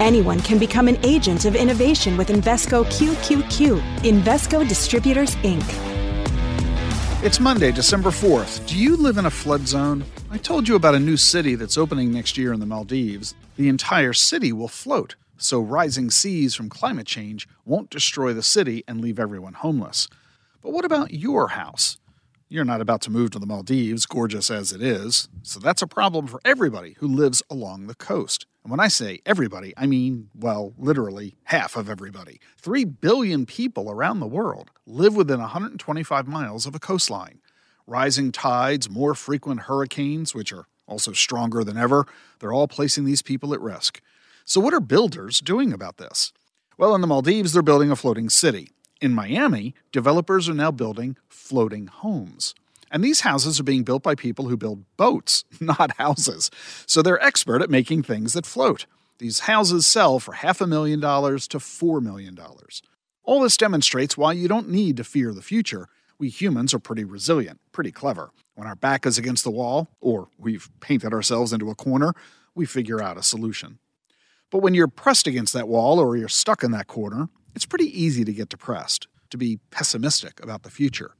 Anyone can become an agent of innovation with Invesco QQQ. Invesco Distributors, Inc. It's Monday, December 4th. Do you live in a flood zone? I told you about a new city that's opening next year in the Maldives. The entire city will float, so rising seas from climate change won't destroy the city and leave everyone homeless. But what about your house? You're not about to move to the Maldives, gorgeous as it is, so that's a problem for everybody who lives along the coast. And when I say everybody, I mean, well, literally half of everybody. Three billion people around the world live within 125 miles of a coastline. Rising tides, more frequent hurricanes, which are also stronger than ever, they're all placing these people at risk. So, what are builders doing about this? Well, in the Maldives, they're building a floating city. In Miami, developers are now building floating homes. And these houses are being built by people who build boats, not houses. So they're expert at making things that float. These houses sell for half a million dollars to four million dollars. All this demonstrates why you don't need to fear the future. We humans are pretty resilient, pretty clever. When our back is against the wall, or we've painted ourselves into a corner, we figure out a solution. But when you're pressed against that wall or you're stuck in that corner, it's pretty easy to get depressed, to be pessimistic about the future.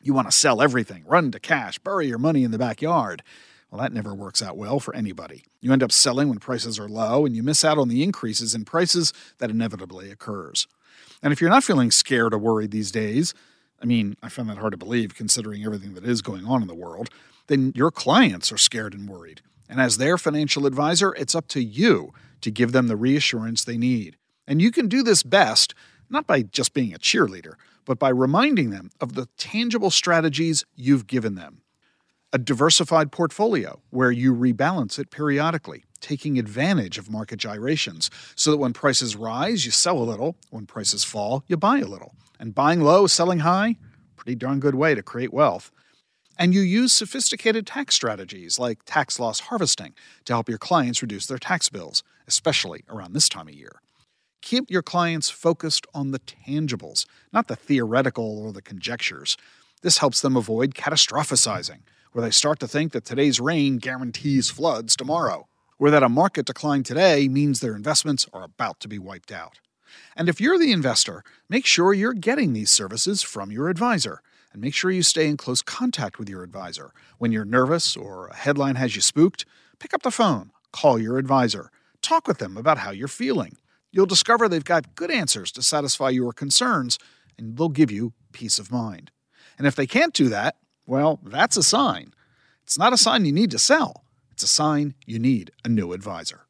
You want to sell everything, run to cash, bury your money in the backyard. Well, that never works out well for anybody. You end up selling when prices are low, and you miss out on the increases in prices that inevitably occurs. And if you're not feeling scared or worried these days, I mean, I find that hard to believe considering everything that is going on in the world, then your clients are scared and worried. And as their financial advisor, it's up to you to give them the reassurance they need. And you can do this best not by just being a cheerleader, but by reminding them of the tangible strategies you've given them. A diversified portfolio where you rebalance it periodically, taking advantage of market gyrations so that when prices rise, you sell a little, when prices fall, you buy a little. And buying low, selling high, pretty darn good way to create wealth. And you use sophisticated tax strategies like tax loss harvesting to help your clients reduce their tax bills, especially around this time of year. Keep your clients focused on the tangibles, not the theoretical or the conjectures. This helps them avoid catastrophizing, where they start to think that today's rain guarantees floods tomorrow, or that a market decline today means their investments are about to be wiped out. And if you're the investor, make sure you're getting these services from your advisor, and make sure you stay in close contact with your advisor. When you're nervous or a headline has you spooked, pick up the phone, call your advisor, talk with them about how you're feeling. You'll discover they've got good answers to satisfy your concerns, and they'll give you peace of mind. And if they can't do that, well, that's a sign. It's not a sign you need to sell, it's a sign you need a new advisor.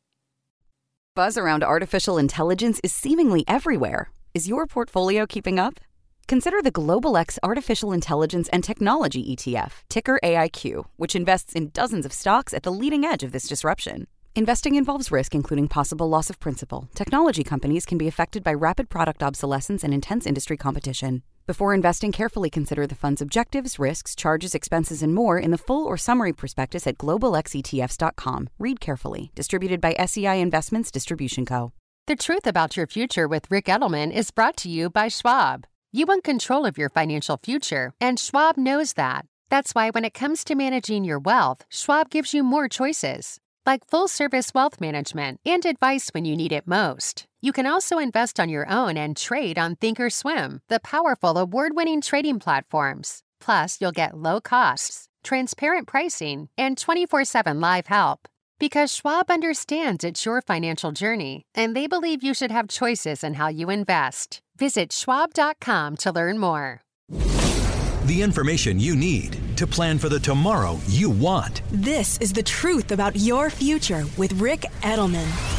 Buzz around artificial intelligence is seemingly everywhere. Is your portfolio keeping up? Consider the Global X Artificial Intelligence and Technology ETF, ticker AIQ, which invests in dozens of stocks at the leading edge of this disruption. Investing involves risk, including possible loss of principal. Technology companies can be affected by rapid product obsolescence and intense industry competition. Before investing, carefully consider the fund's objectives, risks, charges, expenses, and more in the full or summary prospectus at globalxetfs.com. Read carefully. Distributed by SEI Investments Distribution Co. The truth about your future with Ric Edelman is brought to you by Schwab. You want control of your financial future, and Schwab knows that. That's why when it comes to managing your wealth, Schwab gives you more choices like full service wealth management and advice when you need it most. You can also invest on your own and trade on Thinkorswim, the powerful award winning trading platforms. Plus, you'll get low costs, transparent pricing, and 24 7 live help. Because Schwab understands it's your financial journey, and they believe you should have choices in how you invest. Visit schwab.com to learn more. The information you need to plan for the tomorrow you want. This is the truth about your future with Ric Edelman.